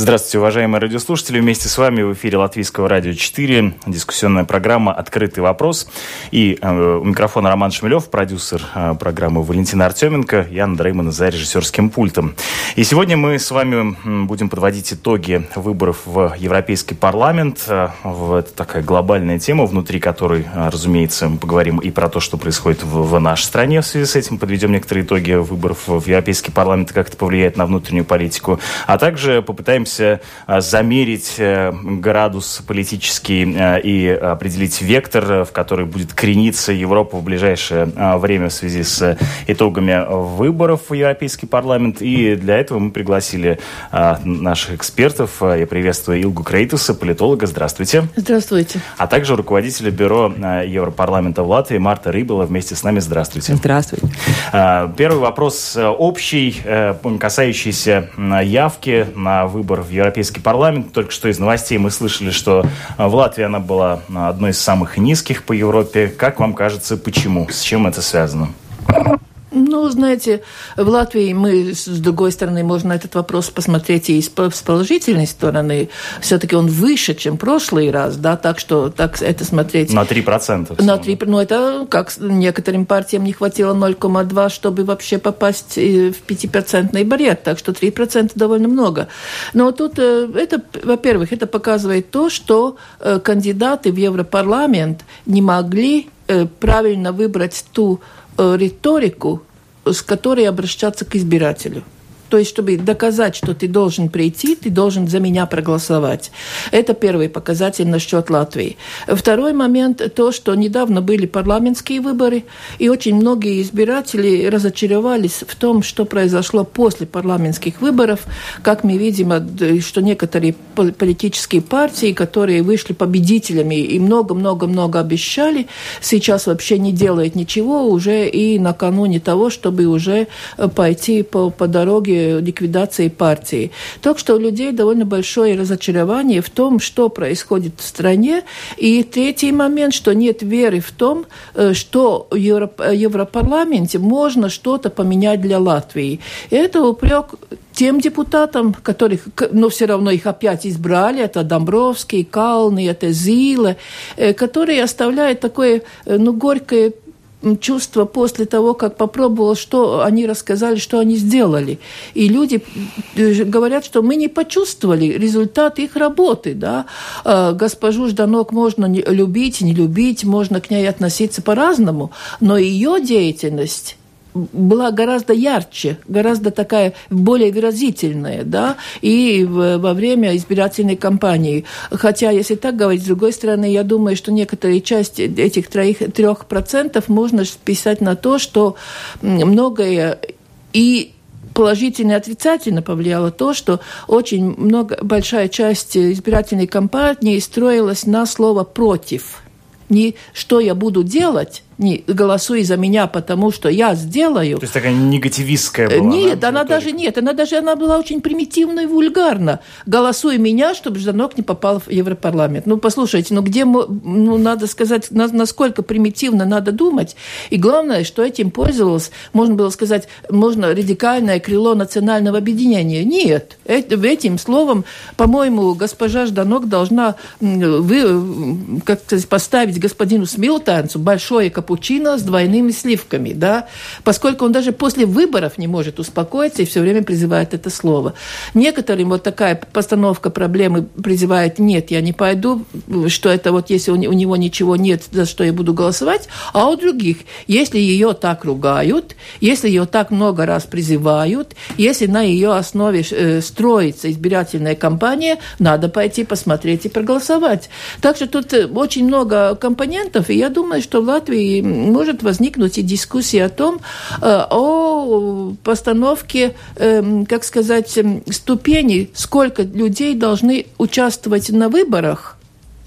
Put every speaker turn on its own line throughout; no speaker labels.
Здравствуйте, уважаемые радиослушатели. Вместе с вами в эфире Латвийского радио 4, дискуссионная программа «Открытый вопрос». И э, у микрофона Роман Шмелев, продюсер э, программы Валентина Артеменко, Яна Дреймана за режиссерским пультом. И сегодня мы с вами будем подводить итоги выборов в Европейский парламент. Э, это такая глобальная тема, внутри которой, э, разумеется, мы поговорим и про то, что происходит в, в нашей стране в связи с этим. Подведем некоторые итоги выборов в Европейский парламент, как это повлияет на внутреннюю политику. А также попытаемся пытаемся а, замерить э, градус политический э, и определить вектор, в который будет крениться Европа в ближайшее время в связи с итогами выборов в Европейский парламент. И для этого мы пригласили наших экспертов. Я приветствую Илгу Крейтуса, политолога. Здравствуйте.
Здравствуйте.
А также руководителя бюро Европарламента в Латвии Марта Рыбала вместе с нами. Здравствуйте.
Здравствуйте.
Первый вопрос э, общий, касающийся явки на выборы выборов в Европейский парламент. Только что из новостей мы слышали, что а, в Латвии она была а, одной из самых низких по Европе. Как вам кажется, почему? С чем это связано?
Ну, знаете, в Латвии мы, с другой стороны, можно этот вопрос посмотреть и с положительной стороны. Все-таки он выше, чем прошлый раз, да, так что так это смотреть...
На 3%.
На 3%. Ну, это как некоторым партиям не хватило 0,2, чтобы вообще попасть в 5% барьер, так что 3% довольно много. Но тут э, это, во-первых, это показывает то, что э, кандидаты в Европарламент не могли э, правильно выбрать ту риторику, с которой обращаться к избирателю. То есть, чтобы доказать, что ты должен прийти, ты должен за меня проголосовать. Это первый показатель насчет Латвии. Второй момент – то, что недавно были парламентские выборы, и очень многие избиратели разочаровались в том, что произошло после парламентских выборов. Как мы видим, что некоторые политические партии, которые вышли победителями и много-много-много обещали, сейчас вообще не делают ничего уже и накануне того, чтобы уже пойти по, по дороге ликвидации партии. Так что у людей довольно большое разочарование в том, что происходит в стране. И третий момент, что нет веры в том, э, что в Европарламенте можно что-то поменять для Латвии. И это упрек тем депутатам, которых, но все равно их опять избрали, это Домбровский, Калны, это Зиле, э, которые оставляют такое, э, ну, горькое чувство после того, как попробовал, что они рассказали, что они сделали. И люди э, говорят, что мы не почувствовали результат их работы. Да? А, госпожу Жданок можно любить, не любить, можно к ней относиться по-разному, но ее деятельность была гораздо ярче, гораздо такая более выразительная, да, и во время избирательной кампании. Хотя, если так говорить, с другой стороны, я думаю, что некоторые части этих трех процентов можно списать на то, что многое и положительно и отрицательно повлияло то, что очень много, большая часть избирательной кампании строилась на слово «против». Не «что я буду делать», не голосуй за меня, потому что я сделаю.
То есть такая негативистская была?
Нет, она, она даже нет, она даже она была очень примитивна и вульгарна. Голосуй меня, чтобы Жданок не попал в Европарламент. Ну, послушайте, ну где, ну, надо сказать, насколько примитивно надо думать. И главное, что этим пользовалось, можно было сказать, можно радикальное крыло национального объединения. Нет, этим словом, по-моему, госпожа Жданок должна вы, как сказать, поставить господину Смилтанцу большое капучино с двойными сливками, да, поскольку он даже после выборов не может успокоиться и все время призывает это слово. Некоторым вот такая постановка проблемы призывает, нет, я не пойду, что это вот если у него ничего нет, за что я буду голосовать, а у других, если ее так ругают, если ее так много раз призывают, если на ее основе э, строится избирательная кампания, надо пойти посмотреть и проголосовать. Так что тут э, очень много компонентов, и я думаю, что в Латвии может возникнуть и дискуссия о том, э, о постановке, эм, как сказать, эм, ступени, сколько людей должны участвовать на выборах,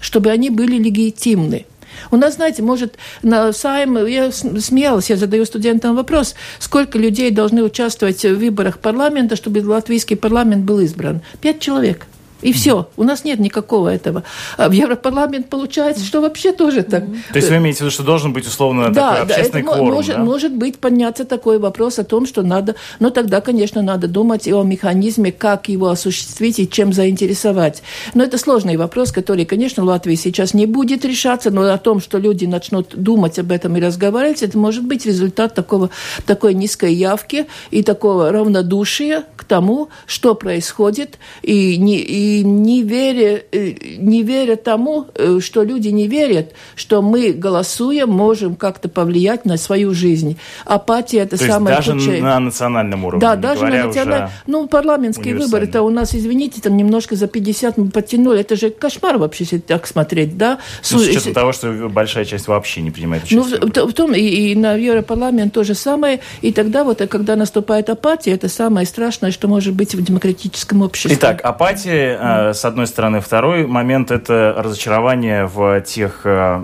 чтобы они были легитимны. У нас, знаете, может, на Сайм, я смеялась, я задаю студентам вопрос, сколько людей должны участвовать в выборах парламента, чтобы латвийский парламент был избран? Пять человек. И все. У нас нет никакого этого. А в Европарламент получается, что вообще тоже так.
То есть вы имеете в виду, что должен быть условно да, такой общественный
да,
кворум,
может, да? может быть подняться такой вопрос о том, что надо, но тогда, конечно, надо думать и о механизме, как его осуществить и чем заинтересовать. Но это сложный вопрос, который, конечно, в Латвии сейчас не будет решаться, но о том, что люди начнут думать об этом и разговаривать, это может быть результат такого, такой низкой явки и такого равнодушия к тому, что происходит, и, не, и не веря, э, не веря тому, э, что люди не верят, что мы, голосуя, можем как-то повлиять на свою жизнь. Апатия – это
То
самое
есть даже худшее. на национальном уровне,
Да, даже на национальном. Ну, парламентские выборы-то у нас, извините, там немножко за 50 мы подтянули. Это же кошмар вообще, если так смотреть, да?
Ну, с учетом того, что большая часть вообще не принимает участие.
Ну, в том, и, и на Европарламент то же самое. И тогда вот, когда наступает апатия, это самое страшное, что может быть в демократическом обществе.
Итак, апатия Э, с одной стороны. Второй момент – это разочарование в тех э,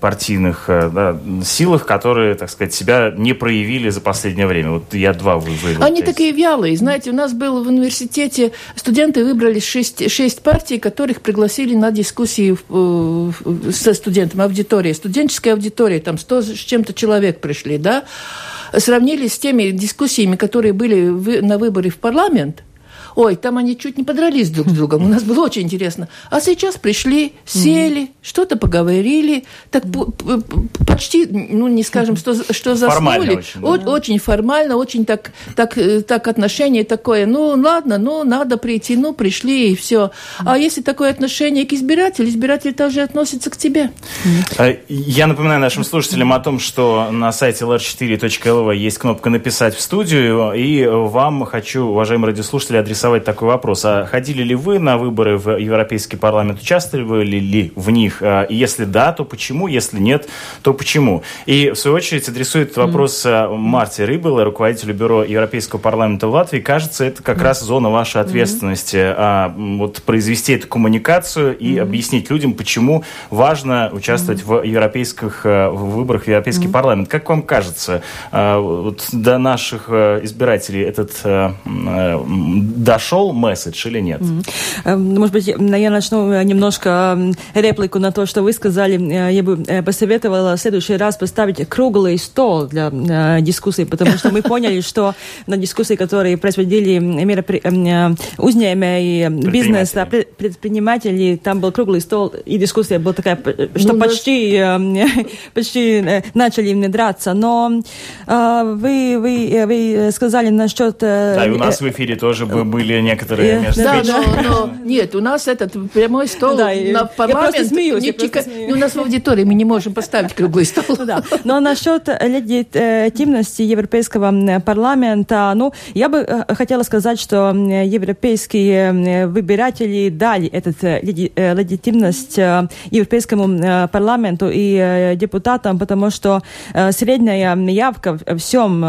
партийных э, да, силах, которые, так сказать, себя не проявили за последнее время. Вот я два выявил.
Они такие вялые. Знаете, у нас было в университете, студенты выбрали шесть, шесть партий, которых пригласили на дискуссии со студентами, аудитория, студенческая аудитория, там сто с чем-то человек пришли, да, сравнили с теми дискуссиями, которые были на выборе в парламент – Ой, там они чуть не подрались друг с другом. У нас было очень интересно. А сейчас пришли, сели, что-то поговорили, так почти, ну, не скажем, что, что заснули. Формально очень, да? О- очень формально, очень так, так, э, так отношение такое. Ну, ладно, ну, надо прийти, ну, пришли, и все. А если такое отношение к избирателю, избиратель также относится к тебе.
Mm-hmm. Я напоминаю нашим слушателям о том, что на сайте lr4.lv есть кнопка «Написать в студию», и вам хочу, уважаемые радиослушатели, адрес адресовать такой вопрос. А ходили ли вы на выборы в Европейский парламент? Участвовали ли в них? А, и если да, то почему? Если нет, то почему? И в свою очередь адресует этот вопрос mm-hmm. Марте Рыбелла, руководителю бюро Европейского парламента в Латвии. Кажется, это как mm-hmm. раз зона вашей ответственности. Mm-hmm. А, вот произвести эту коммуникацию и mm-hmm. объяснить людям, почему важно участвовать mm-hmm. в европейских в выборах в Европейский mm-hmm. парламент. Как вам кажется, вот до наших избирателей этот дошел месседж или нет?
Mm-hmm. Может быть, я начну э, немножко реплику на то, что вы сказали. Э, я бы посоветовала в следующий раз поставить круглый стол для дискуссии, потому что мы поняли, что на дискуссии, которые производили меропри... и бизнес, предприниматели, там был круглый стол, и дискуссия была такая, что ну, почти, почти начали драться. Но вы, вы, вы сказали насчет...
Да, и у нас в эфире тоже был были некоторые между
Да, но, но нет, у нас этот прямой стол да, на парламент. Я смеюсь, не чика... смеюсь. У нас в аудитории мы не можем поставить круглый стол.
Да. Но насчет легитимности Европейского парламента, ну, я бы э, хотела сказать, что европейские выбиратели дали эту э, легитимность э, Европейскому парламенту и депутатам, потому что средняя явка в всем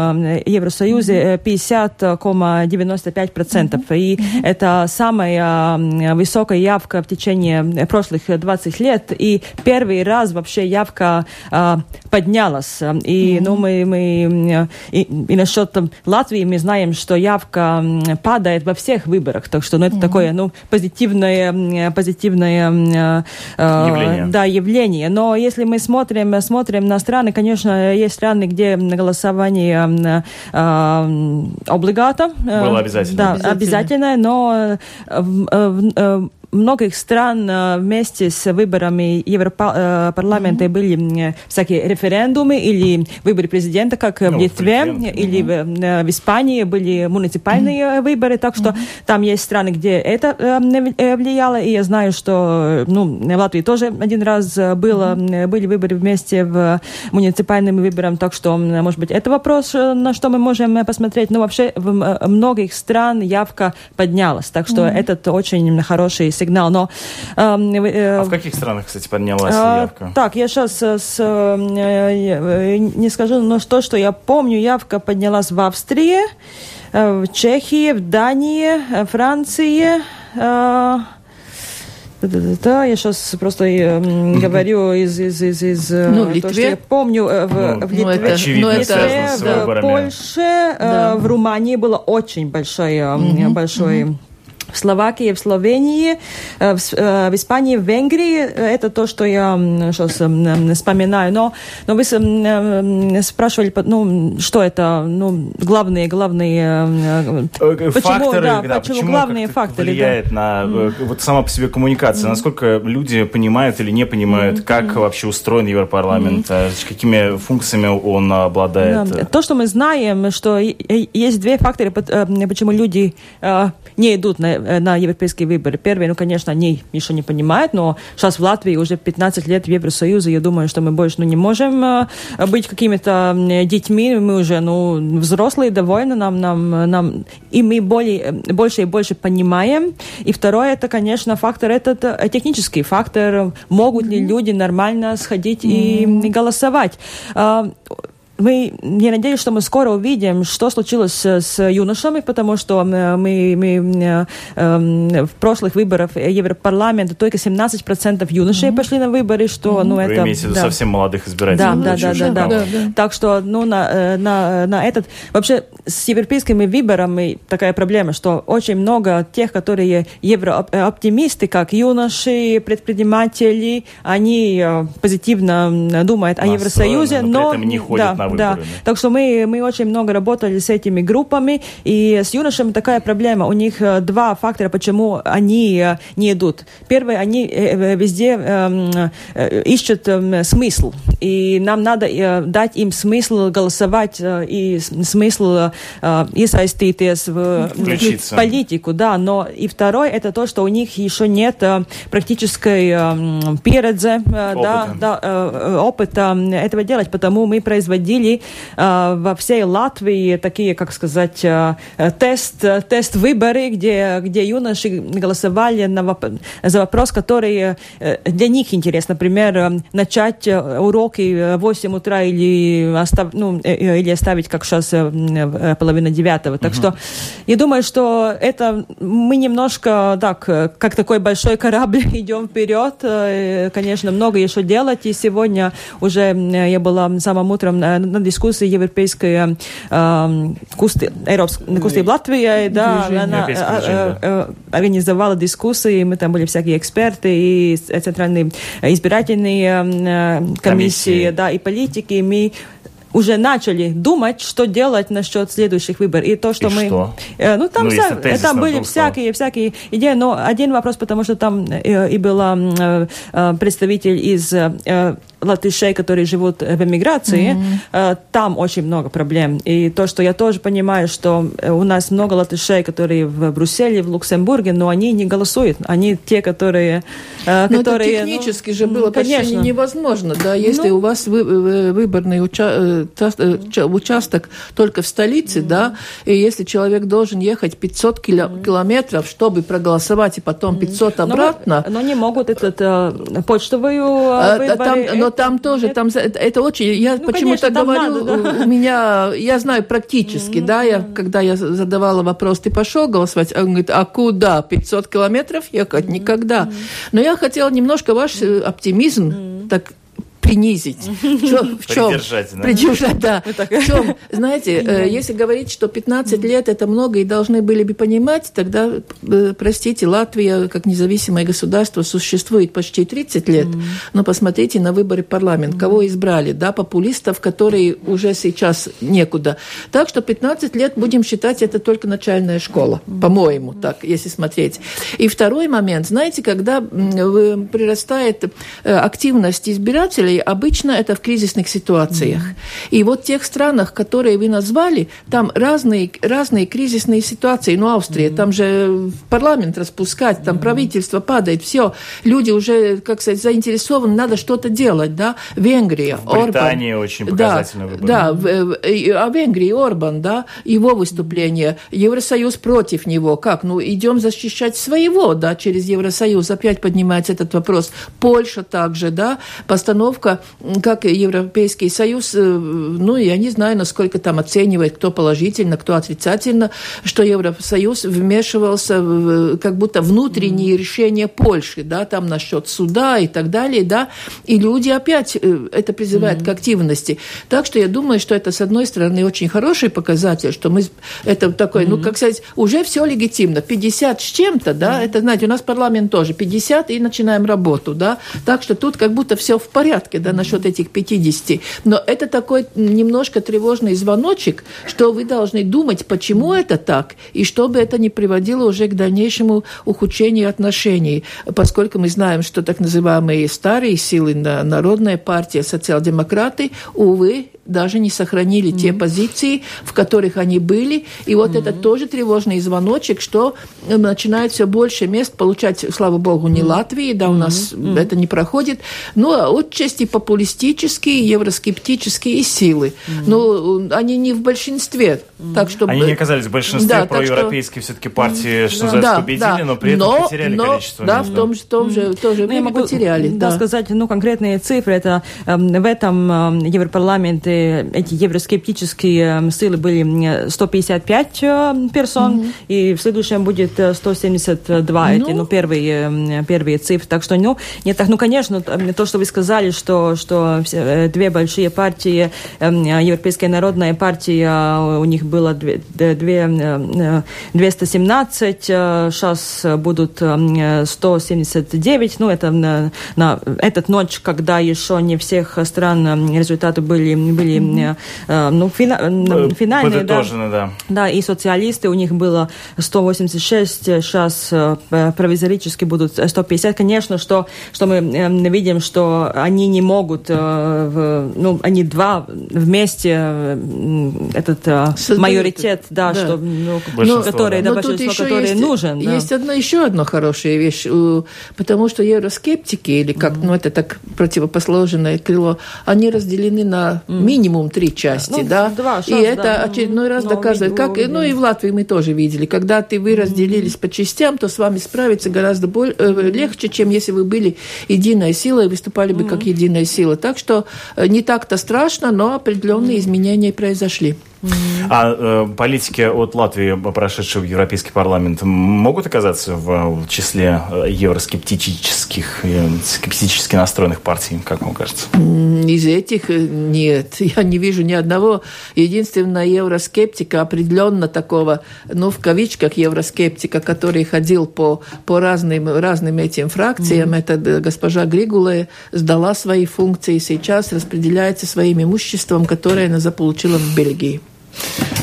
Евросоюзе 50,95% процентов. И mm-hmm. это самая высокая явка в течение прошлых 20 лет. И первый раз вообще явка а, поднялась. И, mm-hmm. ну, мы, мы и, и насчет там, Латвии мы знаем, что явка падает во всех выборах. Так что, ну, это mm-hmm. такое, ну, позитивное, позитивное
а, явление.
Да, явление. Но если мы смотрим, смотрим на страны, конечно, есть страны, где голосование э, облигато.
Было обязательно.
Да, обязательно обязательное, но э, э, э, многих стран э, вместе с выборами Европарламента mm-hmm. были всякие референдумы или выборы президента, как ну, в Литве президент. или mm-hmm. в, в Испании были муниципальные mm-hmm. выборы, так что mm-hmm. там есть страны, где это э, влияло, и я знаю, что ну, в Латвии тоже один раз было, mm-hmm. были выборы вместе в муниципальным выборам, так что, может быть, это вопрос, на что мы можем посмотреть, но вообще в многих стран явка поднялась, так что mm-hmm. этот очень хороший сигнал сигнал. Но,
эм, э, а в каких странах, кстати, поднялась э, явка?
Так, я сейчас э, с, э, не скажу, но то, что я помню, явка поднялась в Австрии, э, в Чехии, в Дании, Франции. Э, Да, я сейчас просто э, говорю из, из, из, из э,
ну,
то, что я помню э, в,
ну,
в Литве,
ну, это, очевидно,
в, Литве,
в
Польше, да. в Румынии было очень большое, mm-hmm. большой mm-hmm в Словакии, в Словении, э, в, э, в Испании, в Венгрии. Это то, что я сейчас вспоминаю. Но, но вы спрашивали, ну, что это, ну, главные, главные...
Э, почему, факторы, да, да, почему, почему главные факторы влияет да. на вот сама по себе коммуникация, mm. насколько люди понимают или не понимают, mm. как mm. вообще устроен Европарламент, mm. какими функциями он обладает.
Да. То, что мы знаем, что есть две факторы, почему люди не идут на Э, на европейские выборы. Первые, ну, конечно, они еще не понимают, но сейчас в Латвии уже 15 лет в Евросоюзе, я думаю, что мы больше ну, не можем э, быть какими-то детьми, мы уже ну, взрослые, довольны, нам, нам, нам, и мы более, больше и больше понимаем. И второе, это, конечно, фактор, этот э, технический фактор, могут ли люди нормально сходить mm-hmm. и голосовать а, мы, я надеюсь, что мы скоро увидим, что случилось с юношами, потому что мы, мы э, в прошлых выборах Европарламента только 17% юношей mm-hmm. пошли на выборы, что, mm-hmm. ну,
это... Вы имеете в виду да. совсем молодых избирателей?
Да, да, да, да, да, да. Так что, ну, на, э, на, на этот... Вообще, с европейскими выборами такая проблема, что очень много тех, которые еврооптимисты, как юноши, предприниматели, они э, позитивно думают о Евросоюзе,
но... но не ходят
да, на выборы. Да. Так что мы, мы очень много работали с этими группами, и с юношами такая проблема. У них э, два фактора, почему они э, не идут. Первый, они э, везде эм, ищут эм, смысл, и нам надо дать им смысл голосовать и смысл iesaistīties в, в политику, да, но и второй, это то, что у них еще нет практической передзе, да, да, опыта этого делать, потому мы производили проводили э, во всей Латвии такие, как сказать, э, тест, тест выборы, где, где юноши голосовали на воп за вопрос, который э, для них интересен. Например, э, начать уроки в 8 утра или, остав, ну, э, или оставить, как сейчас, э, половина девятого. Так угу. что я думаю, что это мы немножко так, как такой большой корабль идем вперед. Конечно, много еще делать. И сегодня уже я была самым утром на diskusiju Европейская э, кусти, Eiropas kustība Латвijai, да, она э, э, организовала дискуссии, мы там были всякие эксперты и центральные избирательные комиссии, да, и политики, мы уже начали думать, что делать насчет следующих выборов. И то, что
и
мы...
Что?
Э, ну, там, ну, вся, там были всякие, всякие идеи, но один вопрос, потому что там э, и была э, э представитель из э, латышей, которые живут в эмиграции, mm-hmm. там очень много проблем. И то, что я тоже понимаю, что э, у нас много латышей, которые в Брюсселе, в Люксембурге, но они не голосуют. Они те, которые...
Э, но которые это технически ну, же было конечно. почти невозможно, да, если ну, у вас вы, выборный уча участок только в столице, mm-hmm. да, и если человек должен ехать 500 кило mm-hmm. километров, чтобы проголосовать, и потом 500 обратно...
Но, но не могут этот почтовую
выборы... Там, но там тоже, там это очень, я ну, почему-то говорю, надо, да. у меня, я знаю практически, mm-hmm. да, я, когда я задавала вопрос, ты пошел голосовать, он говорит, а куда, 500 километров ехать? Mm-hmm. Никогда. Но я хотела немножко ваш э, оптимизм mm-hmm. так принизить. В чем? В чем? Придержать, да. Придержать, да. В чем? Знаете, э, если говорить, что 15 лет это много и должны были бы понимать, тогда, э, простите, Латвия как независимое государство существует почти 30 лет, но посмотрите на выборы парламент. Кого избрали? Да, популистов, которые уже сейчас некуда. Так что 15 лет, будем считать, это только начальная школа, по-моему, так, если смотреть. И второй момент, знаете, когда прирастает э, активность избирателей, истории обычно это в кризисных ситуациях. Mm-hmm. И вот в тех странах, которые вы назвали, там разные, разные кризисные ситуации. Ну, Австрия, mm-hmm. там же парламент распускать, там mm-hmm. правительство падает, все. Люди уже, как сказать, заинтересованы, надо что-то делать, да. Венгрия,
в Орбан. очень показательный
да, выбор. Да, в, а Венгрии Орбан, да, его выступление, Евросоюз против него. Как? Ну, идем защищать своего, да, через Евросоюз. Опять поднимается этот вопрос. Польша также, да, постановка формулировка, как Европейский Союз, ну, я не знаю, насколько там оценивает, кто положительно, кто отрицательно, что Евросоюз вмешивался в, как будто внутренние решения Польши, да, там насчет суда и так далее, да, и люди опять это призывают mm. к активности. Так что я думаю, что это, с одной стороны, очень хороший показатель, что мы, это такой, mm. ну, как сказать, уже все легитимно, 50 с чем-то, да, mm. это, знаете, у нас парламент тоже 50, и начинаем работу, да, так что тут как будто все в порядке, да, насчет этих 50. Но это такой немножко тревожный звоночек, что вы должны думать, почему это так, и чтобы это не приводило уже к дальнейшему ухудшению отношений, поскольку мы знаем, что так называемые старые силы, Народная партия, социал-демократы, увы, даже не сохранили mm-hmm. те позиции, в которых они были. И вот mm-hmm. это тоже тревожный звоночек, что э, начинает все больше мест получать, слава богу, не mm-hmm. Латвии, да, у нас mm-hmm. это не проходит, но отчасти популистические, евроскептические силы. Mm-hmm. Но они не в большинстве. Mm-hmm. Так, чтобы...
Они не оказались в большинстве да, проевропейские что... все-таки партии, что называется, да, победили, да. но при этом но, потеряли но, количество
Да, в том же, том же mm-hmm. тоже ну, могу, потеряли.
Да, да, сказать, ну, конкретные цифры, это э, в этом э, Европарламенте эти евроскептические силы были 155 э, персон, mm-hmm. и в следующем будет 172 ну... эти, ну, первые, первые цифры. Так что, ну, не так, ну, конечно, то, что вы сказали, что, что э, две большие партии, Европейская народная партия, у них было две, две, 217, сейчас будут 179, ну, это на, на этот ночь, когда еще не всех стран результаты были, были ну, фина, финальные. Да,
да.
Да, и социалисты, у них было 186, сейчас провизорически будут 150. Конечно, что, что мы видим, что они не могут, ну, они два вместе, этот Создают. майоритет, да, да. Что, ну, который, да, большинство, который
есть,
нужен.
Да. Есть одна, еще одна хорошая вещь, потому что евроскептики, или как, mm-hmm. ну, это так противоположное крыло, они разделены на минимум три части, ну, да.
Два, шанс,
и это да. очередной раз Но доказывает, как, ну и в Латвии мы тоже видели, когда ты вы разделились mm-hmm. по частям, то с вами справиться гораздо более, э, легче, чем если вы были единая сила и выступали бы mm-hmm. как единая сила. Так что э, не так-то страшно, но определенные изменения произошли.
А э, политики от Латвии, прошедшие в Европейский парламент, могут оказаться в числе э, евроскептических, э, скептически настроенных партий, как вам кажется?
Из этих э, нет. Я не вижу ни одного. Единственное, евроскептика определенно такого, ну, в кавичках евроскептика, который ходил по, по разным, разным этим фракциям, mm-hmm. это госпожа Григуле сдала свои функции, сейчас распределяется своим имуществом, которое она заполучила в Бельгии.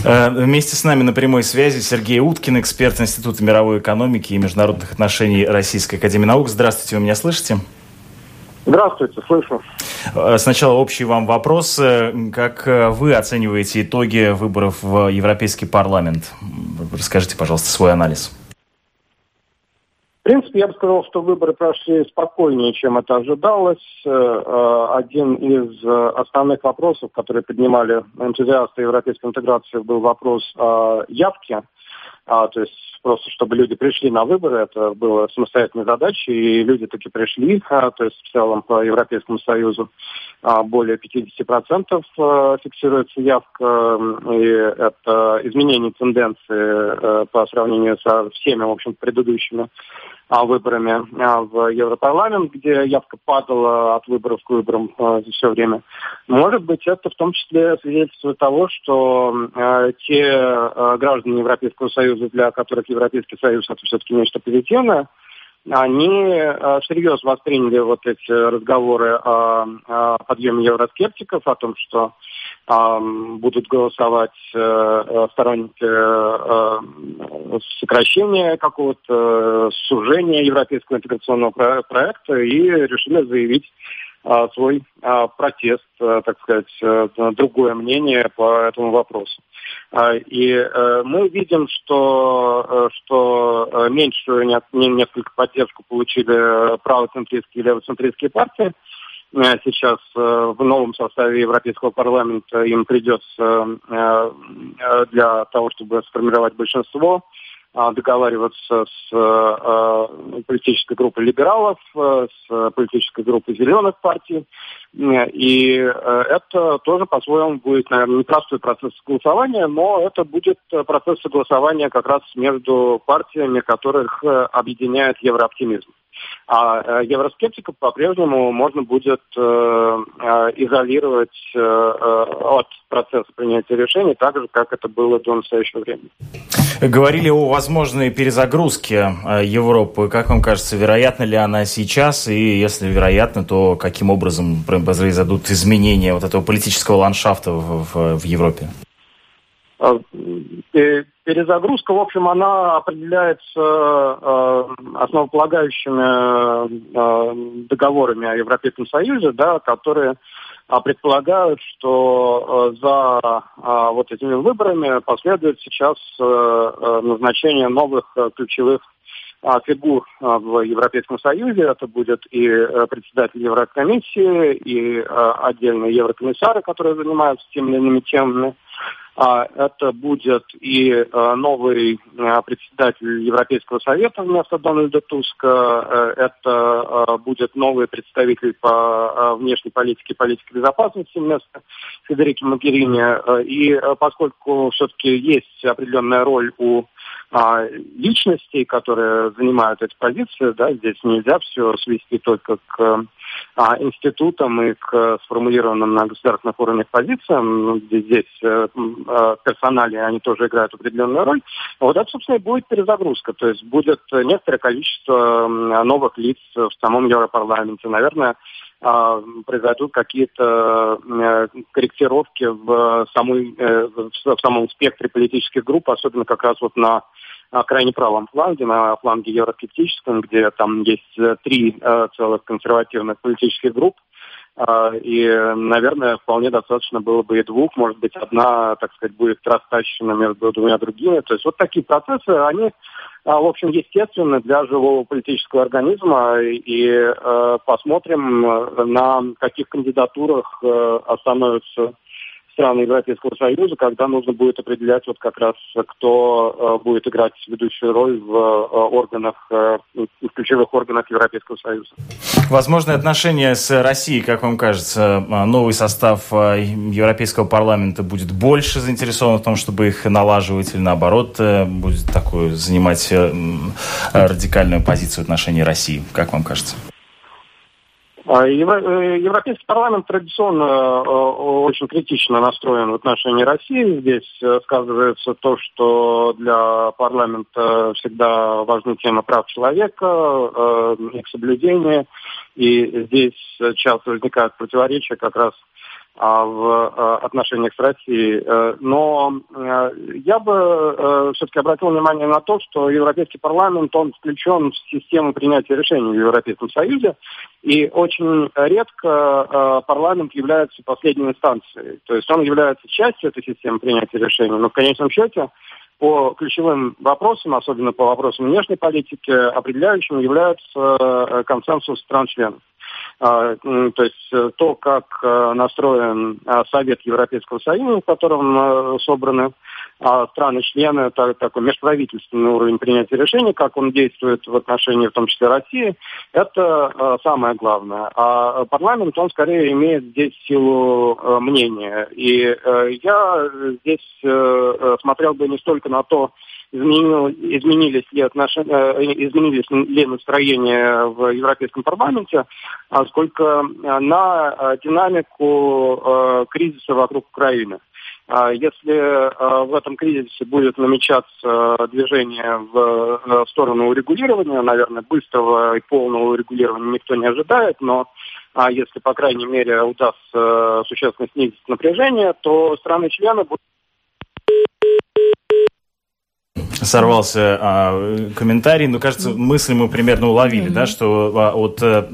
Э, вместе с нами на прямой связи Сергей Уткин, эксперт Института мировой экономики и международных отношений Российской Академии Наук. Здравствуйте, вы меня слышите?
Здравствуйте, слышу.
Э, сначала общий вам вопрос. Э, как вы оцениваете итоги выборов в Европейский парламент? Расскажите, пожалуйста, свой анализ.
В принципе, я бы сказал, что выборы прошли спокойнее, чем это ожидалось. Э, э, один из э, основных вопросов, которые поднимали энтузиасты европейской интеграции, был вопрос о явке. А, то есть просто чтобы люди пришли на выборы, это была самостоятельная задача, и люди таки пришли, а, то есть в целом по Европейскому Союзу а, более 50% а, фиксируется явка, и это изменение тенденции а, по сравнению со всеми, в общем предыдущими выборами а, в Европарламент, где явка падала от выборов к выборам а, все время. Может быть, это в том числе свидетельствует того, что те граждане Европейского Союза, для которых Европейский Союз это все-таки нечто позитивное, они всерьез восприняли вот эти разговоры о, подъеме евроскептиков, о том, что будут голосовать э, э, сторонники э, сокращения какого-то, сужения европейского интеграционного проекта и решили заявить свой протест, так сказать, другое мнение по этому вопросу. И мы видим, что, что меньшую несколько поддержку получили правоцентристские и левоцентристские партии, Э, сейчас э, в новом составе Европейского парламента им придется э, для того, чтобы сформировать большинство, договариваться с политической группой либералов, с политической группой зеленых партий. И это тоже по-своему будет, наверное, непростой процесс согласования, но это будет процесс согласования как раз между партиями, которых объединяет еврооптимизм. А евроскептиков по-прежнему можно будет изолировать от процесса принятия решений, так же, как это было до настоящего времени.
Говорили о возможной перезагрузке э, Европы. Как вам кажется, вероятно ли она сейчас? И если вероятно, то каким образом произойдут изменения вот этого политического ландшафта в, в, в Европе?
Перезагрузка, в общем, она определяется э, основополагающими э, договорами о Европейском Союзе, да, которые а предполагают, что э, за а, вот этими выборами последует сейчас назначение новых ключевых а, фигур в Европейском Союзе. Это будет и председатель Еврокомиссии, и отдельные еврокомиссары, которые занимаются теми или иными темами. А, это будет и а, новый а, председатель Европейского совета вместо Дональда Туска. Э, это будет новый представитель по внешней политике и политике безопасности вместо Федерики Магерини. И поскольку все-таки есть определенная роль у личностей, которые занимают эти позиции, да, здесь нельзя все свести только к а, институтам и к сформулированным на государственных уровнях позициям, ну, где здесь э, э, персонали, они тоже играют определенную роль, вот это, собственно, и будет перезагрузка. То есть будет некоторое количество новых лиц в самом Европарламенте. Наверное, а, произойдут какие-то э, корректировки в, самой, в самом спектре политических групп, особенно как раз вот на крайне правом фланге, на фланге евроскептическом, где там есть э, три э, целых консервативных политических групп. Э, и, наверное, вполне достаточно было бы и двух, может быть, одна, так сказать, будет растащена между двумя другими. То есть вот такие процессы, они, э, в общем, естественны для живого политического организма. И э, посмотрим, э, на каких кандидатурах э, остановятся страны Европейского Союза, когда нужно будет определять вот как раз, кто э, будет играть ведущую роль в э, органах, э, в ключевых органах Европейского Союза.
Возможные отношения с Россией, как вам кажется, новый состав Европейского парламента будет больше заинтересован в том, чтобы их налаживать, или наоборот, будет такую занимать радикальную позицию в отношении России, как вам кажется?
А, э, Европейский парламент традиционно э, очень критично настроен в отношении России. Здесь э, сказывается то, что для парламента всегда важны темы прав человека, их соблюдение. И здесь часто возникают противоречия как раз а, в а, отношениях с Россией. Э, но э, я бы э, все-таки обратил внимание на то, что Европейский парламент, он включен в систему принятия решений в Европейском Союзе, и очень редко парламент является последней инстанцией. То есть он является частью этой системы принятия решений, но в конечном счете по ключевым вопросам, особенно по вопросам внешней политики, определяющим является консенсус стран-членов. А, то есть э, то, как э, настроен а, Совет Европейского Союза, в котором э, собраны а, страны-члены, такой межправительственный уровень принятия решений, как он действует в отношении, в том числе России, это самое главное. А парламент, он скорее имеет здесь силу мнения. И я здесь смотрел бы не столько на то, изменил, изменились ли отношения, э, изменились ли настроения в Европейском парламенте, а сколько э, на э, динамику кризиса вокруг Украины. А если в этом кризисе будет намечаться движение в сторону урегулирования, наверное, быстрого и полного урегулирования никто не ожидает, но а если, по крайней мере, удастся существенно снизить напряжение, то страны-члены будут
сорвался а, комментарий, но кажется, мысль мы примерно уловили, mm-hmm. да, что а, от, а,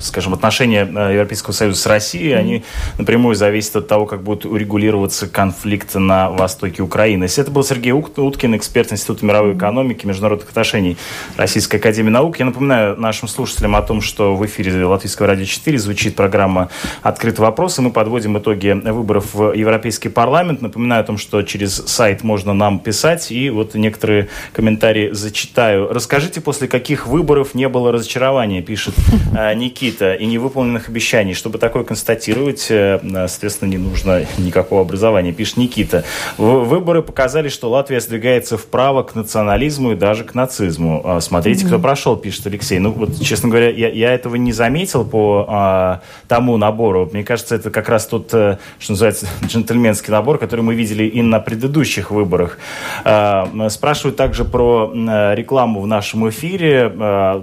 скажем, отношения э, Европейского Союза с Россией, mm-hmm. они напрямую зависят от того, как будет урегулироваться конфликт на востоке Украины. Это был Сергей Уткин, эксперт Института мировой экономики, международных отношений Российской Академии Наук. Я напоминаю нашим слушателям о том, что в эфире Латвийского радио 4 звучит программа «Открытый вопрос», и мы подводим итоги выборов в Европейский парламент. Напоминаю о том, что через сайт можно нам писать, и вот вот некоторые комментарии зачитаю. Расскажите, после каких выборов не было разочарования, пишет э, Никита, и невыполненных обещаний. Чтобы такое констатировать, э, соответственно, не нужно никакого образования, пишет Никита. Выборы показали, что Латвия сдвигается вправо к национализму и даже к нацизму. А, смотрите, кто прошел, пишет Алексей. Ну, вот, честно говоря, я, я этого не заметил по а, тому набору. Мне кажется, это как раз тот, э, что называется, джентльменский набор, который мы видели и на предыдущих выборах. А, спрашивают также про рекламу в нашем эфире. А,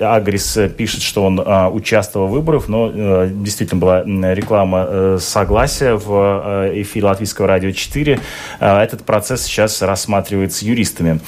Агрис пишет, что он участвовал в выборах, но действительно была реклама согласия в эфире Латвийского радио 4. А, этот процесс сейчас рассматривается юристами.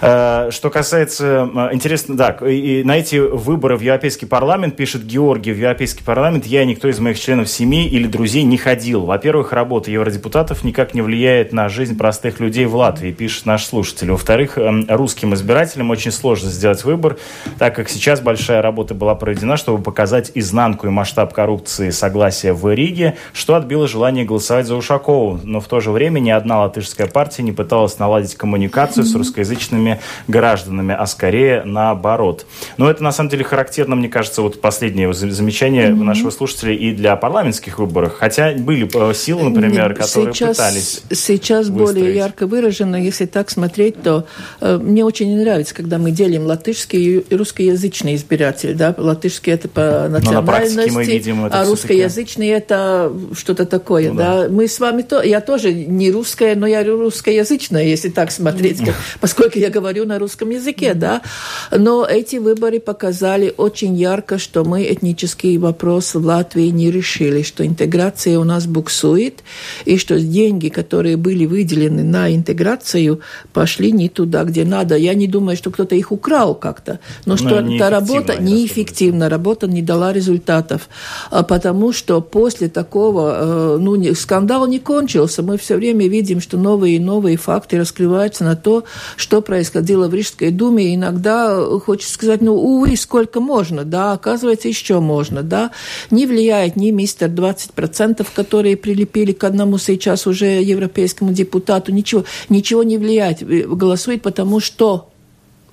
А, что касается, а, интересно, да, и, и на эти выборы в Европейский парламент, пишет Георгий, в Европейский парламент я никто из моих членов семьи или друзей не ходил. Во-первых, работа евродепутатов никак не влияет на жизнь простых людей в Латвии, пишет наш слушатель. Во-вторых, русским избирателям очень сложно сделать выбор, так как сейчас большая работа была проведена, чтобы показать изнанку и масштаб коррупции согласия в Риге, что отбило желание голосовать за Ушакову. Но в то же время ни одна латышская партия не пыталась наладить коммуникацию с русскоязычными гражданами, а скорее наоборот. Но это на самом деле характерно, мне кажется, вот последнее замечание mm-hmm. нашего слушателя и для парламентских выборов. Хотя были э, силы, например, которые
сейчас,
пытались
Сейчас выстроить. более ярко выражено, если так смотреть, то э, мне очень нравится, когда мы делим латышский и русскоязычный избиратель. Да? Латышский это по национальности,
мы видим
это а русскоязычный это что-то такое. Ну, да. да. Мы с вами то, я тоже не русская, но я русскоязычная, если так смотреть, как, поскольку я говорю на русском языке, да. Но эти выборы показали очень ярко, что мы этнический вопрос в Латвии не решили, что интеграция у нас буксует, и что деньги, которые были выделены на интеграцию, пошли не туда, где надо. Я не думаю, что кто-то их украл как-то, но, но что эта работа неэффективна, работа не дала результатов, а потому что после такого, э, ну, скандал не кончился, мы все время видим, что новые и новые факты раскрываются на то, что происходило в Рижской думе, иногда хочется сказать, ну, увы, сколько можно, да, оказывается, еще можно, да, не влияет ни мистер 20%, которые прилепили к одному сейчас уже европейскому депутату, ничего, ничего не влияет, голосует потому что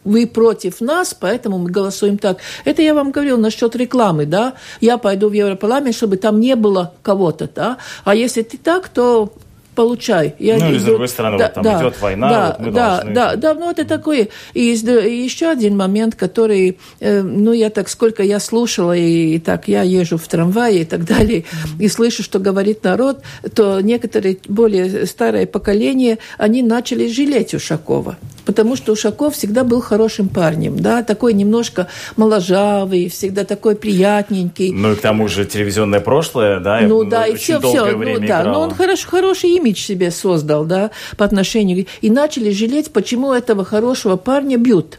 вы против нас, поэтому мы голосуем так. Это я вам говорил насчет рекламы, да. Я пойду в Европарламент, чтобы там не было кого-то, да. А если ты так, то получай.
Я ну, и с другой стороны, да, вот там да, идет война,
да,
вот мы
да,
должны...
Да, да, ну это такой... И, еще один момент, который, э, ну я так, сколько я слушала, и, и так я езжу в трамвае и так далее, и слышу, что говорит народ, то некоторые более старое поколение, они начали жалеть Ушакова потому что Ушаков всегда был хорошим парнем, да, такой немножко моложавый, всегда такой приятненький.
Ну и к тому же телевизионное прошлое, да,
ну да, и все, все, ну да, но он хорош, хороший имидж себе создал, да, по отношению, и начали жалеть, почему этого хорошего парня бьют.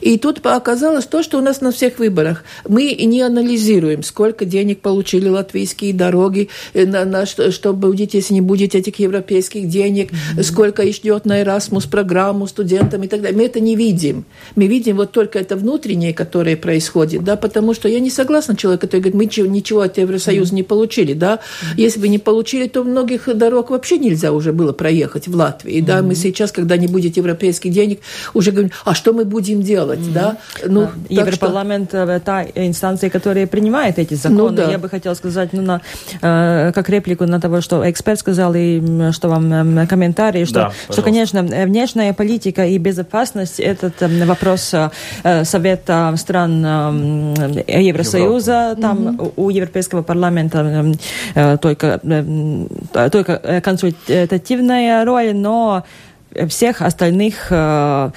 И тут оказалось то, что у нас на всех выборах мы не анализируем, сколько денег получили латвийские дороги, э, на, на, что будет, если не будет этих европейских денег, mm-hmm. сколько идет на Erasmus программу студентам и так далее. Мы это не видим. Мы видим вот только это внутреннее, которое происходит, да, потому что я не согласна человеку, который говорит, мы ничего, ничего от Евросоюза mm-hmm. не получили, да. Mm-hmm. Если бы не получили, то многих дорог вообще нельзя уже было проехать в Латвии, mm-hmm. да. Мы сейчас, когда не будет европейских денег, уже говорим, а что мы будем делать? Делать, mm-hmm. да.
Ну, да. Европарламент что... та инстанция, которая принимает эти законы. Ну, да. Я бы хотела сказать, ну, на, э, как реплику на того, что эксперт сказал, и что вам э, комментарий, что, да, что, конечно, внешняя политика и безопасность – этот э, вопрос э, Совета стран э, Евросоюза, Европа. там mm-hmm. у Европейского парламента э, только, э, только консультативная роль, но всех остальных, э,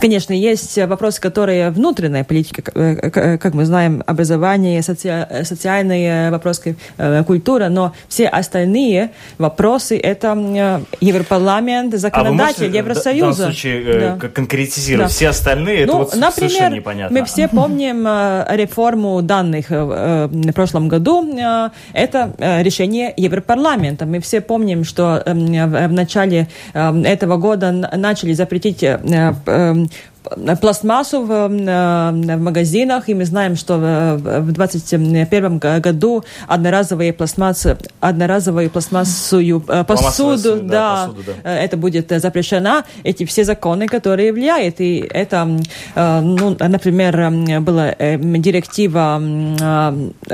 конечно, есть вопросы, которые внутренняя политика, э, как мы знаем, образование, соци... социальные вопросы, э, культура, но все остальные вопросы это Европарламент, законодатель а Евросоюза. В
данном случае да. конкретизировать. Да. Все остальные, ну, это вот например, совершенно непонятно.
Мы все помним реформу данных в прошлом году. Это решение Европарламента. Мы все помним, что в начале этого года года начали запретить э, э, пластмассу в, в магазинах, и мы знаем, что в 2021 году одноразовые пластмассы, одноразовую пластмассовую посуду, да, посуду, да, это будет запрещено. Эти все законы, которые влияют, и это, ну, например, была директива,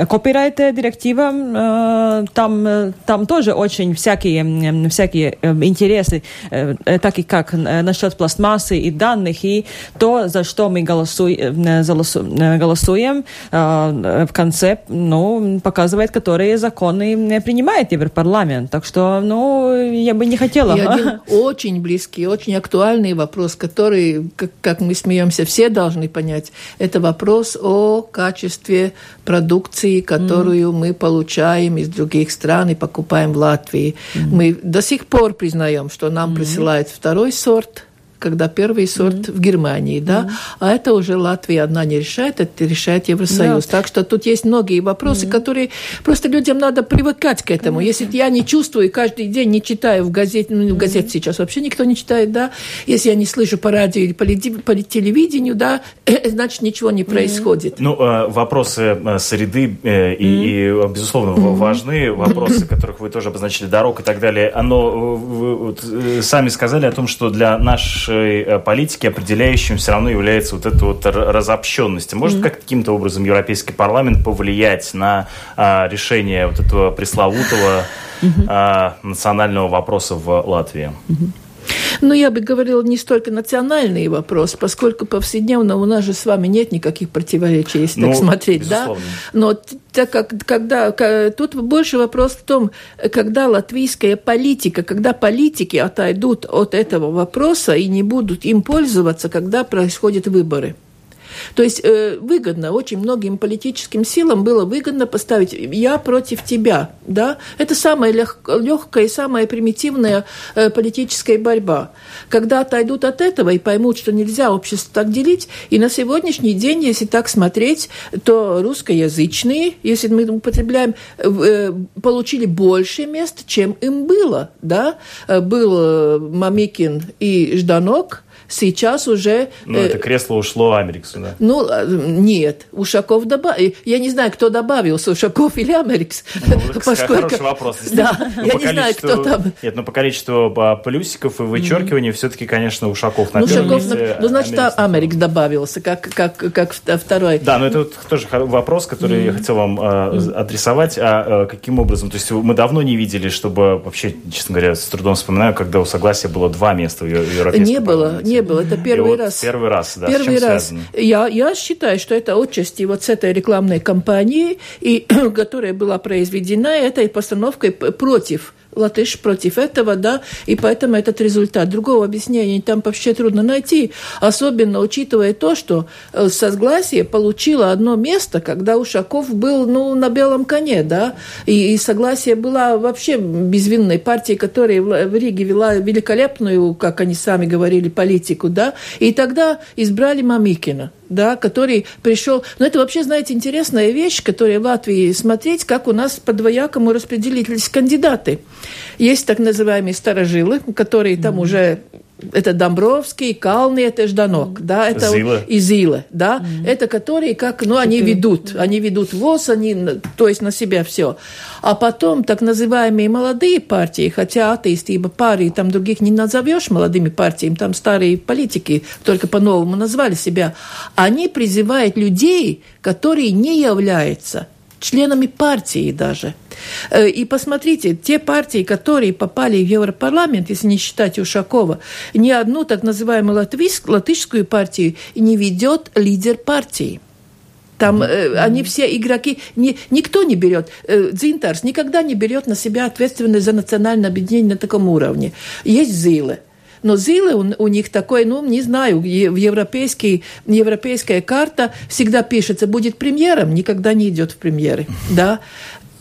копирайт директива, там, там тоже очень всякие, всякие интересы, так и как насчет пластмассы и данных, и то, за что мы голосуем, голосуем в конце, ну, показывает, которые законы принимает Европарламент. Так что, ну, я бы не хотела.
И один очень близкий, очень актуальный вопрос, который, как, как мы смеемся, все должны понять, это вопрос о качестве продукции, которую mm. мы получаем из других стран и покупаем в Латвии. Mm. Мы до сих пор признаем, что нам mm. присылают второй сорт когда первый сорт mm-hmm. в Германии, да, mm-hmm. а это уже Латвия одна не решает, это решает Евросоюз. Да. Так что тут есть многие вопросы, mm-hmm. которые просто людям надо привыкать к этому. Конечно. Если я не чувствую, каждый день не читаю в газете, ну, в газете mm-hmm. сейчас вообще никто не читает, да, если я не слышу по радио или по, по телевидению, да, значит, ничего не происходит.
Mm-hmm. Ну, э, вопросы э, среды э, и, mm-hmm. и, безусловно, mm-hmm. важны, вопросы, которых вы тоже обозначили, дорог и так далее. Оно, вы сами сказали о том, что для нашей нашей э, политики определяющим все равно является вот эта вот разобщенность. Может mm-hmm. как каким-то образом Европейский парламент повлиять на а, решение вот этого пресловутого mm-hmm. а, национального вопроса в Латвии? Mm-hmm.
Ну, я бы говорила не столько национальный вопрос, поскольку повседневно у нас же с вами нет никаких противоречий, если ну, так смотреть, безусловно. да? Но так как когда тут больше вопрос в том, когда латвийская политика, когда политики отойдут от этого вопроса и не будут им пользоваться, когда происходят выборы. То есть э, выгодно, очень многим политическим силам было выгодно поставить «я против тебя». Да? Это самая лег, легкая и самая примитивная э, политическая борьба. Когда отойдут от этого и поймут, что нельзя общество так делить, и на сегодняшний день, если так смотреть, то русскоязычные, если мы употребляем, э, получили больше мест, чем им было. Да? Э, был э, Мамикин и Жданок – Сейчас уже...
Ну, это э, кресло ушло Америксу, да?
Ну, а, нет. Ушаков добавил. Я не знаю, кто добавил, Ушаков или Америкс.
Ну, поскольку... Хороший вопрос.
Да, ну, я не знаю, кто там...
Нет, ну, по количеству плюсиков и вычеркиваний все-таки, конечно, Ушаков на
ну, Ушаков, Ну, значит, Америкс добавился, как, как, как второй.
Да, но это вот тоже вопрос, который я хотел вам э, адресовать. А э, каким образом? То есть мы давно не видели, чтобы вообще, честно говоря, с трудом вспоминаю, когда у согласия было два места в Европейском
Не было, не был. Это первый раз.
Первый раз, да.
Первый раз. Я, я считаю, что это отчасти вот с этой рекламной кампанией, и, которая была произведена этой постановкой против латыш против этого, да, и поэтому этот результат. Другого объяснения там вообще трудно найти, особенно учитывая то, что э, согласие получило одно место, когда Ушаков был, ну, на белом коне, да, и, и согласие была вообще безвинной партией, которая в Риге вела великолепную, как они сами говорили, политику, да, и тогда избрали Мамикина да, который пришел. Но это вообще, знаете, интересная вещь, которая в Латвии смотреть, как у нас по двоякому распределились кандидаты. Есть так называемые старожилы, которые там mm-hmm. уже это Домбровский, Кални, это Жданок, mm. да, это
Зила.
и Зила, да, mm. это которые как, ну, они ведут, они ведут ВОЗ, они, то есть на себя все. А потом так называемые молодые партии, хотя атеистиба пари, там других не назовешь молодыми партиями, там старые политики только по-новому назвали себя, они призывают людей, которые не являются членами партии даже. Э, и посмотрите, те партии, которые попали в Европарламент, если не считать Ушакова, ни одну так называемую латвийскую, латышскую партию не ведет лидер партии. Там э, они все игроки, не, никто не берет, э, Дзинтарс никогда не берет на себя ответственность за национальное объединение на таком уровне. Есть Зилы – но Зилы у, у них такой, ну, не знаю, в европейский, европейская карта всегда пишется, будет премьером, никогда не идет в премьеры, да.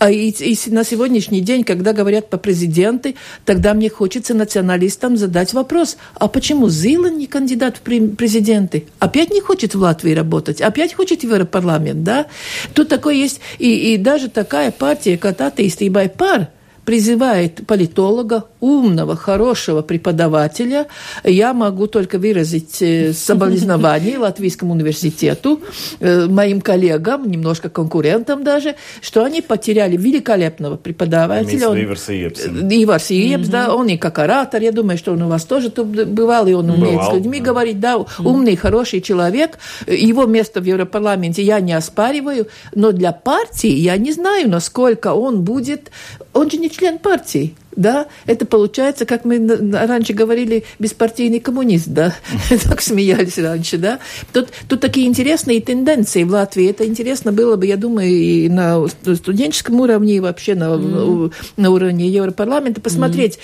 А и, и на сегодняшний день, когда говорят по президенты, тогда мне хочется националистам задать вопрос, а почему Зила не кандидат в президенты? Опять не хочет в Латвии работать? Опять хочет в Европарламент, да? Тут такой есть, и, и даже такая партия, как атеисты и Байпар – призывает политолога, умного, хорошего преподавателя. Я могу только выразить э, соболезнования Латвийскому университету, э, моим коллегам, немножко конкурентам даже, что они потеряли великолепного преподавателя. Он,
Иварс.
Иварс Иепс, да, он и как оратор, я думаю, что он у вас тоже тут бывал, и он Бывал, умеет с людьми да. говорить, да, умный, хороший человек. Его место в Европарламенте я не оспариваю, но для партии я не знаю, насколько он будет... Он же не член партии да, это получается, как мы раньше говорили, беспартийный коммунист, да, так смеялись раньше, да. Тут, тут такие интересные тенденции в Латвии. Это интересно было бы, я думаю, и на студенческом уровне, и вообще на, mm. на уровне Европарламента посмотреть, mm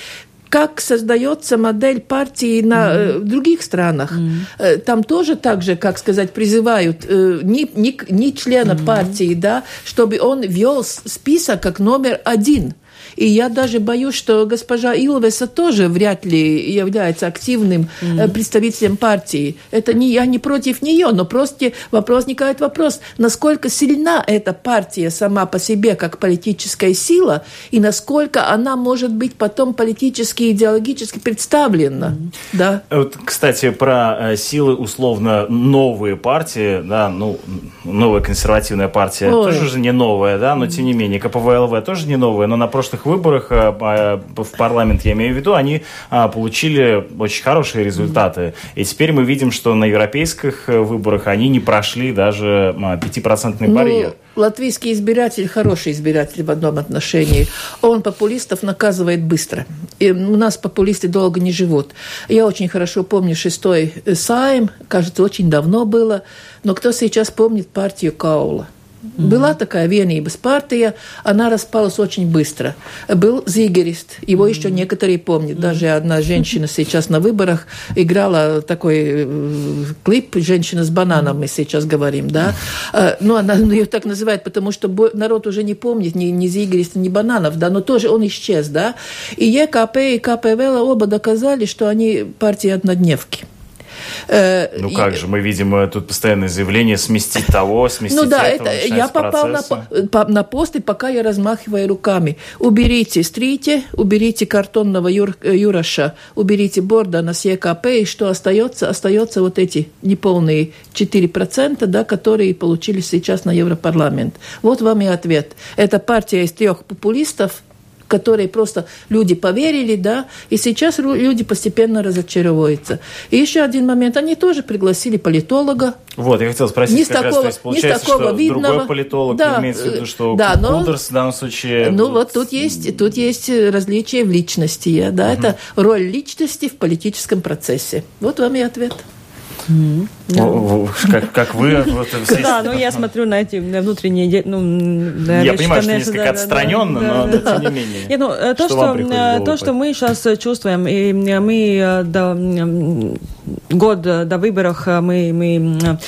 как создается модель партии на mm. других странах. Mm. Там тоже так же, как сказать, призывают э, не, не, не члена mm. партии, да, чтобы он вел список как номер один. И я даже боюсь, что госпожа Илвеса тоже вряд ли является активным mm-hmm. представителем партии. Это не, я не против нее, но просто вопрос возникает вопрос, насколько сильна эта партия сама по себе как политическая сила, и насколько она может быть потом политически и идеологически представлена. Mm-hmm. Да.
Вот, кстати, про э, силы условно новые партии, да, ну, новая консервативная партия Ой. тоже же не новая, да, но тем не менее, КПВЛВ тоже не новая, но на прошлых выборах э, а, в парламент, я имею в виду, они а, получили очень хорошие результаты. И теперь мы видим, что на европейских э, выборах они не прошли даже 5% ну, барьер.
Ну, латвийский избиратель хороший избиратель в одном отношении. Он популистов наказывает быстро. И у нас популисты долго не живут. Я очень хорошо помню шестой Сайм, кажется, очень давно было. Но кто сейчас помнит партию Каула? Mm-hmm. Была такая Vienības партия, она распалась очень быстро. Был Зигерист, его mm-hmm. еще некоторые помнят. Даже одна женщина сейчас на выборах играла такой э, клип «Женщина с бананом», мы сейчас говорим, да. Mm-hmm. Ну, она ее так называет, потому что народ уже не помнит ни, ни Зигериста, ни бананов, да, но тоже он исчез, да. И ЕКП и КПВЛ оба доказали, что они партии однодневки.
Э, ну как же, мы видим э, тут постоянное заявление сместить того, сместить
Ну да, этого, это я попал на, на пост, и пока я размахиваю руками. Уберите стрите, уберите картонного юр, э, юроша, уберите Бордана с ЕКП, и что остается? Остается вот эти неполные 4%, да, которые получили сейчас на Европарламент. Вот вам и ответ. Это партия из трех популистов, которые просто люди поверили, да, и сейчас люди постепенно разочаровываются. И еще один момент, они тоже пригласили политолога.
Вот, я хотел спросить, не как такого, раз, то есть, не такого что видного, другой политолог да, имеется в виду, что да, но, Кудерс в данном случае...
Ну вот тут есть, тут есть различия в личности, да, угу. это роль личности в политическом процессе. Вот вам и ответ.
Как, как вы... Вот,
да, ну я смотрю на эти внутренние... Ну,
я понимаю, что несколько да, отстраненно, да, но, да. но тем не менее.
Нет, ну, то, что, что то, что мы сейчас чувствуем, и мы год до выборов мы, мы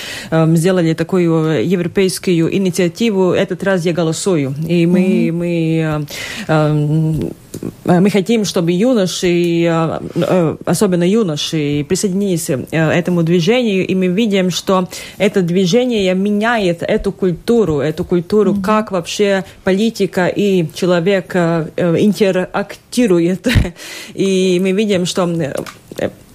сделали такую европейскую инициативу «Этот раз я голосую». И мы, mm-hmm. мы мы хотим, чтобы юноши, особенно юноши, присоединились к этому движению, и мы видим, что это движение меняет эту культуру, эту культуру, mm-hmm. как вообще политика и человек интерактирует. И мы видим, что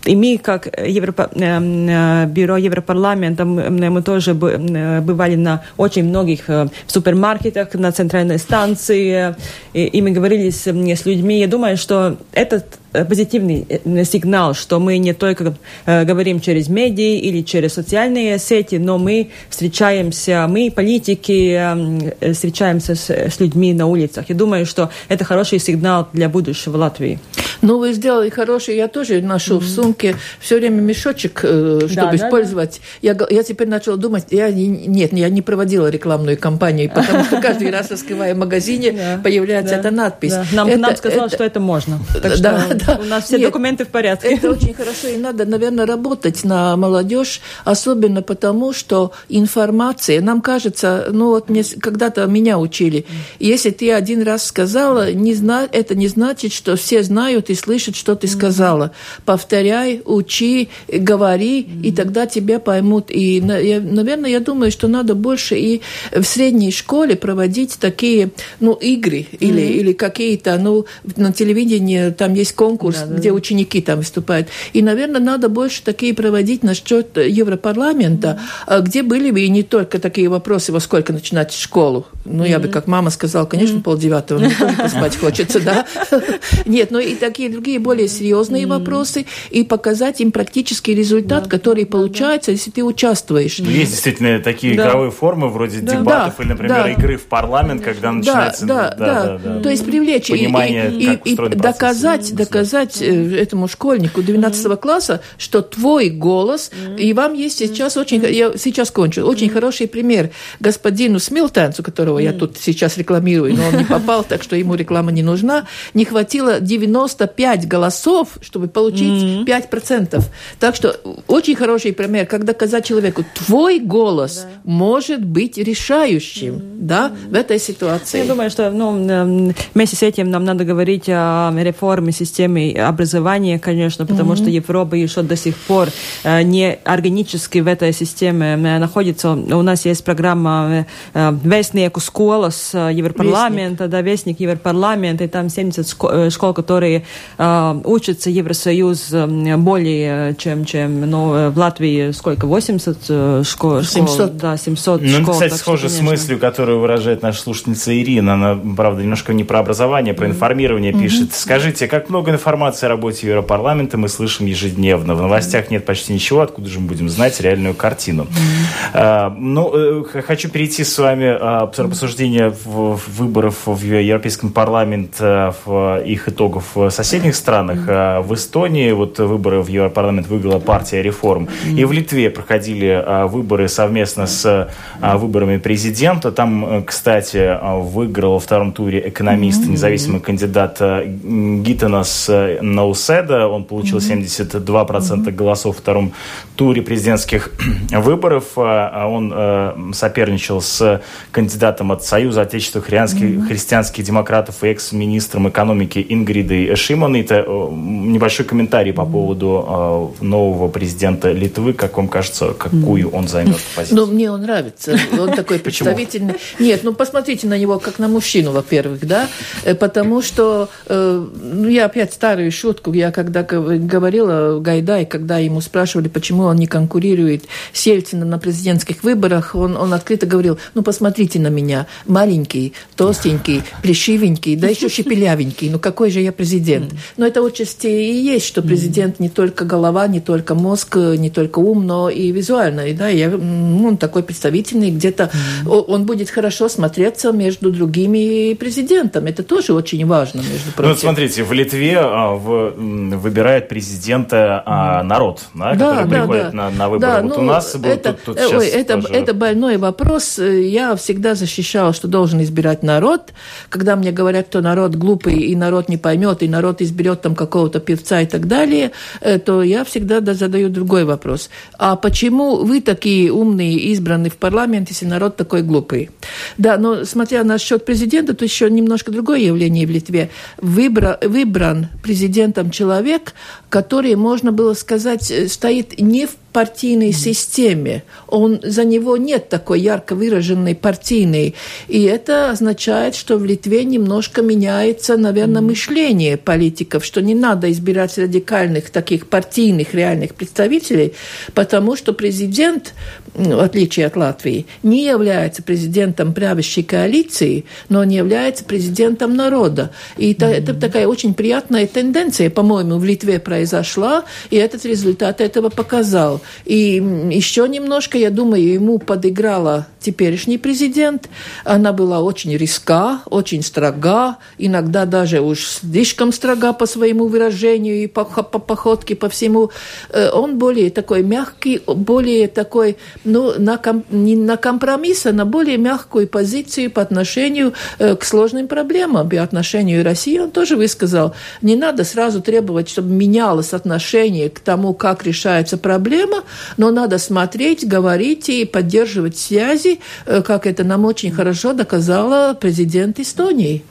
и мы, как Европа, бюро Европарламента, мы тоже бывали на очень многих супермаркетах, на центральной станции, и мы говорили с, людьми. Я думаю, что этот Э, позитивный э, сигнал, что мы не только э, говорим через медиа или через социальные сети, но мы встречаемся, мы, политики, э, встречаемся с, с людьми на улицах. Я думаю, что это хороший сигнал для будущего Латвии.
Ну, вы сделали хороший, я тоже ношу mm-hmm. в сумке все время мешочек, чтобы да, использовать. Да, да. Я, я теперь начала думать, я нет, я не проводила рекламную кампанию, потому что каждый раз, раскрывая магазине, появляется эта надпись.
Нам сказали, что это можно. Да, да. У нас все Нет, документы в порядке.
Это очень хорошо, и надо, наверное, работать на молодежь, особенно потому, что информация, нам кажется, ну вот мне когда-то меня учили, если ты один раз сказала, не зна, это не значит, что все знают и слышат, что ты сказала. Повторяй, учи, говори, и тогда тебя поймут. И, наверное, я думаю, что надо больше и в средней школе проводить такие, ну, игры или, или какие-то, ну, на телевидении там есть конкурс, да, да, где ученики там выступают. И, наверное, надо больше такие проводить насчет Европарламента, mm-hmm. где были бы и не только такие вопросы, во сколько начинать школу. Ну, mm-hmm. я бы как мама сказала, конечно, mm-hmm. полдевятого, мне тоже поспать хочется, да. Нет, но и такие другие более серьезные вопросы, и показать им практический результат, который получается, если ты участвуешь.
Ну, есть действительно такие игровые формы, вроде дебатов или, например, игры в парламент, когда начинается...
Да, да, да. То есть привлечь и доказать, доказать э, этому школьнику 12 класса, что твой голос, и вам есть сейчас очень... Я сейчас кончу. Очень хороший пример господину Смилтенцу, которого я тут сейчас рекламирую, но он не попал, так что ему реклама не нужна. Не хватило 95 голосов, чтобы получить 5%. Так что очень хороший пример, как доказать человеку, твой голос может быть решающим да, в этой ситуации.
Я думаю, что ну, вместе с этим нам надо говорить о реформе системы образования, конечно, потому что Европа еще до сих пор э, не органически в этой системе э, находится. У нас есть программа э, Вестnieku школас Европарламента, да, Вестник Европарламента, и там 70 школ, которые учатся Евросоюз более чем, чем ну, в Латвии сколько, 80 школ?
700.
Да, 700
ну,
школ.
кстати, схоже с мыслью, которую выражает наша слушательница Ирина. Она, правда, немножко не про образование, а про информирование mm-hmm. пишет. Скажите, как много информации о работе Европарламента мы слышим ежедневно? В новостях нет почти ничего, откуда же мы будем знать реальную картину? Mm-hmm. Ну, э, хочу перейти с вами а, обсуждение выборов в Европейском парламенте, а, их итогов в соседних странах. В Эстонии вот выборы в Европарламент выиграла партия реформ. И в Литве проходили выборы совместно с выборами президента. Там, э, кстати, выиграл во втором туре экономист, независимый кандидат Гитанас э, Науседа. Он получил mm-hmm. 72% mm-hmm. голосов в втором туре президентских выборов. А, он соперничал с кандидатом от Союза Отечества христианских, христианских демократов и экс-министром экономики Ингридой Шимон. Это небольшой комментарий по поводу нового президента Литвы. Как вам кажется, какую он займет позицию?
Ну, мне он нравится. Он такой представительный. Нет, ну посмотрите на него как на мужчину, во-первых, да, э, потому что, э, ну я опять старую шутку, я когда говорила Гайдай, когда ему спрашивали, почему он не конкурирует с Ельцином на президентских выборах, он, он открыто говорил, ну посмотрите на меня, маленький, толстенький, плешивенький, да еще шепелявенький, ну какой же я президент? Но это отчасти и есть, что президент не только голова, не только мозг, не только ум, но и визуально, да, я, он такой представительный, где-то он будет хорошо смотреться между другими президентами. Это тоже очень важно, между прочим.
Ну, вот смотрите, в Литве в, выбирает президента а, народ, да, да, который да, приходит да. На, на выборы. Да, вот ну, у нас
это, тут, тут ой, это, тоже... это больной вопрос. Я всегда защищала, что должен избирать народ. Когда мне говорят, что народ глупый, и народ не поймет, и народ изберет там какого-то певца и так далее, э, то я всегда задаю другой вопрос. А почему вы такие умные, избранные в парламент, если народ такой глупый? Да, но смотря на счет президента, то еще немножко другое явление в Литве. Выбра, выбран президентом человек, который, можно было сказать, э, стоит не в партийной системе. Он, за него нет такой ярко выраженной партийной. И это означает, что в Литве немножко меняется, наверное, мышление политиков, что не надо избирать радикальных таких партийных реальных представителей, потому что президент, в отличие от Латвии, не является президентом правящей коалиции, но он является президентом народа. И это, это такая очень приятная тенденция, по-моему, в Литве произошла, и этот результат этого показал. И еще немножко, я думаю, ему подыграла теперешний президент. Она была очень риска, очень строга, иногда даже уж слишком строга по своему выражению и по, по походке, по всему. Э, он более такой мягкий, более такой, ну, на, не на компромисс, а на более мягкую позицию по отношению э, к сложным проблемам, по отношению России. Он тоже высказал, не надо сразу требовать, чтобы менялось отношение к тому, как решается проблема, но надо смотреть, говорить и поддерживать связи, э, как это нам очень хорошо доказала президент Эстонии.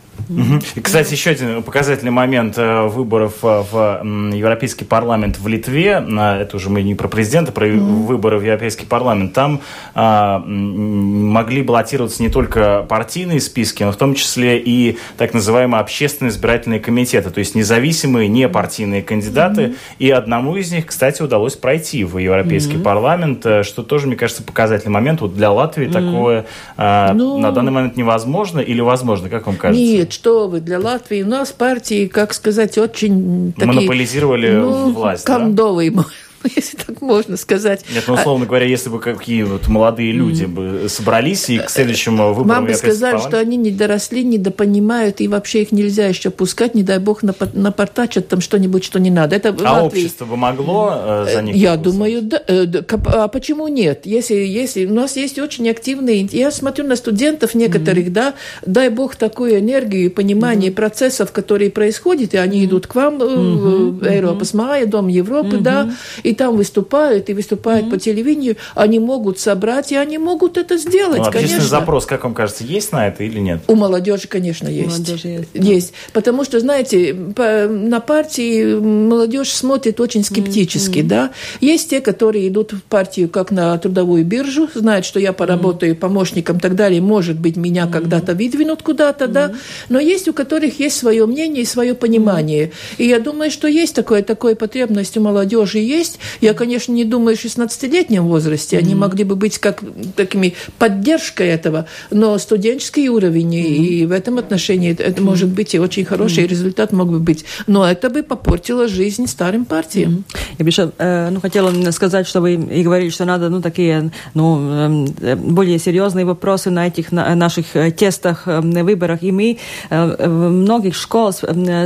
И, кстати, еще один показательный момент э, выборов э, в Европейский парламент в Литве. Это уже мы не про президента, про mm-hmm. выборы в Европейский парламент. Там а, могли баллотироваться не только партийные списки, но в том числе и так называемые общественные избирательные комитеты, то есть независимые, не партийные кандидаты. Mm-hmm. И одному из них, кстати, удалось пройти в Европейский mm-hmm. парламент, э, что тоже, мне кажется, показательный момент. Вот для Латвии такое а, ну... на данный момент невозможно или возможно, как вам кажется?
Нет, что вы, для Латвии у нас партии, как сказать, очень
такие... Монополизировали ну, власть,
кондовые, да? если так можно сказать.
Нет, ну, условно говоря, если бы какие вот молодые люди бы собрались и к следующему выбору...
Вам бы сказали, что они не доросли, не допонимают, и вообще их нельзя еще пускать, не дай бог, напортачат там что-нибудь, что не надо. Это
а Латвии... общество бы могло э, за них
Я думаю, да. Э, а почему нет? Если, если у нас есть очень активные... Я смотрю на студентов некоторых, mm-hmm. да, дай бог такую энергию и понимание mm-hmm. процессов, которые происходят, и они идут к вам mm-hmm. Европа, mm-hmm. Дом Европы, mm-hmm. да, и и там выступают, и выступают mm-hmm. по телевидению, они могут собрать, и они могут это сделать, ну,
конечно. запрос, как вам кажется, есть на это или нет?
У молодежи, конечно, есть. Молодежи есть. есть. Потому что, знаете, по, на партии молодежь смотрит очень скептически, mm-hmm. да. Есть те, которые идут в партию как на трудовую биржу, знают, что я поработаю mm-hmm. помощником и так далее, может быть, меня mm-hmm. когда-то выдвинут куда-то, mm-hmm. да. Но есть у которых есть свое мнение и свое понимание. Mm-hmm. И я думаю, что есть такое, такое потребность у молодежи есть, я, конечно, не думаю, в 16-летнем возрасте они могли бы быть как такими поддержкой этого, но студенческий уровень, и в этом отношении это может быть и очень хороший результат мог бы быть. Но это бы попортило жизнь старым партиям.
Я бы еще э, ну, хотела сказать, что вы и говорили, что надо ну, такие ну, эм, э, более серьезные вопросы на этих на наших э, тестах, выборах. И мы в многих школах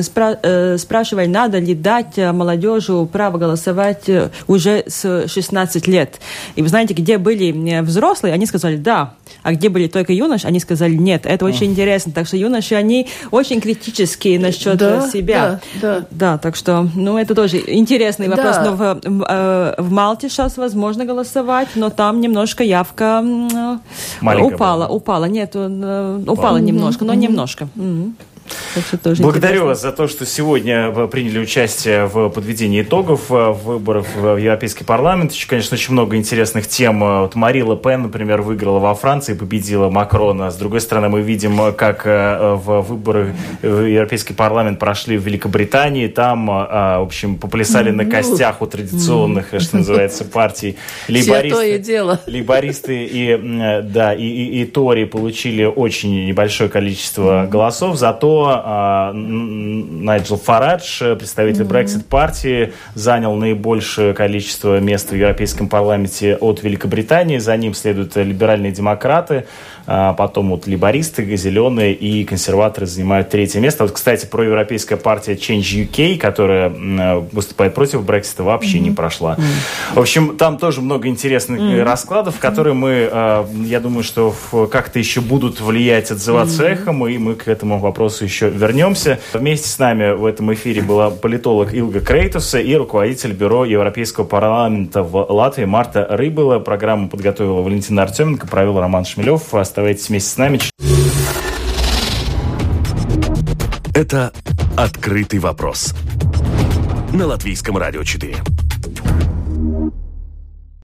спра спрашивали, надо ли дать молодежи право голосовать уже с 16 лет. И вы знаете, где были взрослые, они сказали «да», а где были только юноши, они сказали «нет». Это очень интересно. Так что юноши, они очень критические насчет да, себя. Да, да. да, так что, ну, это тоже интересный вопрос. Да. Но в, в, э, в Малте сейчас возможно голосовать, но там немножко явка Маленькая упала, была. упала. Нет, э, упала mm-hmm. немножко, но mm-hmm. немножко. Mm-hmm.
Благодарю интересно. вас за то, что сегодня вы приняли участие в подведении итогов э, выборов в Европейский парламент. Еще, конечно, очень много интересных тем. Вот Мари Ле Пен, например, выиграла во Франции, победила Макрона. С другой стороны, мы видим, как э, в выборы в Европейский парламент прошли в Великобритании. Там, э, в общем, поплясали на костях у традиционных, что называется, партий.
Лейбористы, дело.
лейбористы и, да, и, и, и Тори получили очень небольшое количество голосов, зато а, Найджел Фарадж, представитель Brexit партии, занял наибольшее количество мест в Европейском парламенте от Великобритании. За ним следуют либеральные демократы. А потом вот либористы, зеленые и консерваторы занимают третье место. Вот, кстати, проевропейская партия Change UK, которая выступает против Брексита, вообще mm-hmm. не прошла. Mm-hmm. В общем, там тоже много интересных mm-hmm. раскладов, которые мы, а, я думаю, что как-то еще будут влиять, отзываться mm-hmm. эхом, и мы к этому вопросу еще вернемся. Вместе с нами в этом эфире была политолог Илга Крейтуса и руководитель бюро Европейского парламента в Латвии Марта Рыбыла. Программу подготовила Валентина Артеменко, провел Роман Шмелев. Оставайтесь вместе с нами.
Это «Открытый вопрос» на Латвийском радио 4.